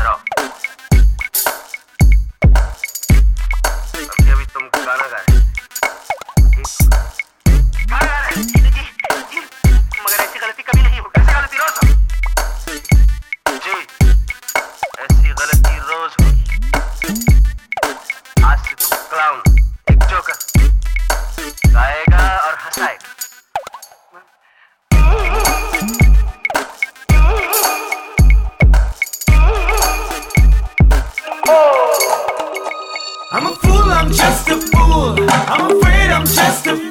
ठहराओ अभी अभी तुम गाना गा I'm a fool, I'm just a fool. I'm afraid I'm just a fool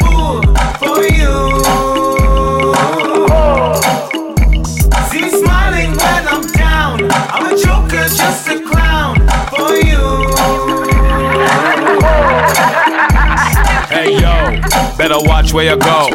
better watch where you go.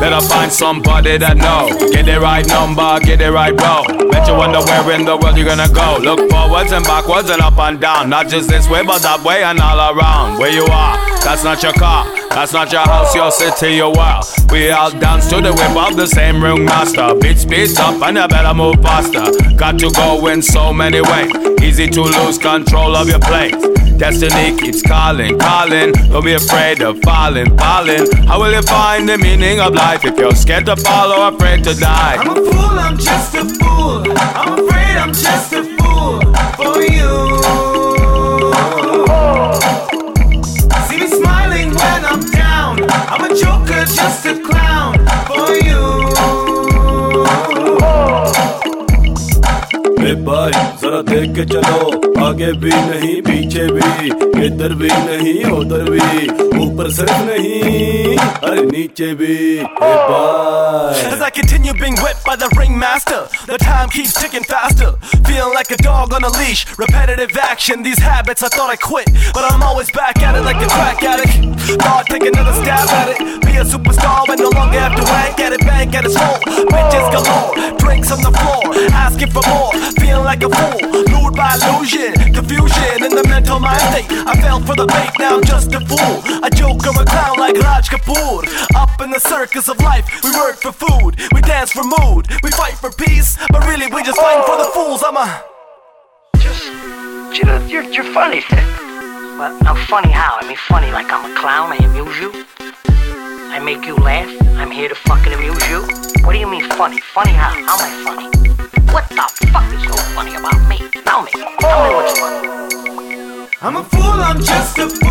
Better find somebody that know. Get the right number, get the right row. Bet you wonder where in the world you're gonna go. Look forwards and backwards and up and down. Not just this way, but that way and all around. Where you are, that's not your car. That's not your house, your city, your world. We all dance to the whip of the same ring master. Beat speeds up and you better move faster. Got to go in so many ways. Easy to lose control of your place. Destiny keeps calling, calling. Don't be afraid of falling, falling. How will you find the meaning of life if you're scared to fall or afraid to die? I'm a fool, I'm just a fool. I'm afraid I'm just a fool for you. I'm a joker, just a clown for you. Hey boy, zara dekh chalo. आगे भी नहीं पीछे भी इधर भी नहीं उधर भी ऊपर सिर्फ नहीं अरे नीचे भी ए भाई As I continue being whipped by the ringmaster, the time keeps ticking faster. Feeling like a dog on a leash, repetitive action. These habits I thought I quit, but I'm always back at it like a crack addict. Thought take another stab at it, be a superstar and no longer have to wank at it, bank at its full. Bitches galore, drinks on the like a fool, lured by illusion, confusion in the mental mind state. I fell for the bait, now I'm just a fool. A joker, a clown like Raj Kapoor. Up in the circus of life, we work for food, we dance for mood, we fight for peace, but really we just fighting for the oh. fools. I'm a Just, you know, you're, you're funny. well, no, funny how? I mean, funny like I'm a clown, I amuse you. I make you laugh, I'm here to fucking amuse you. What do you mean funny? Funny how? How am I funny? What the fuck is so I'm just a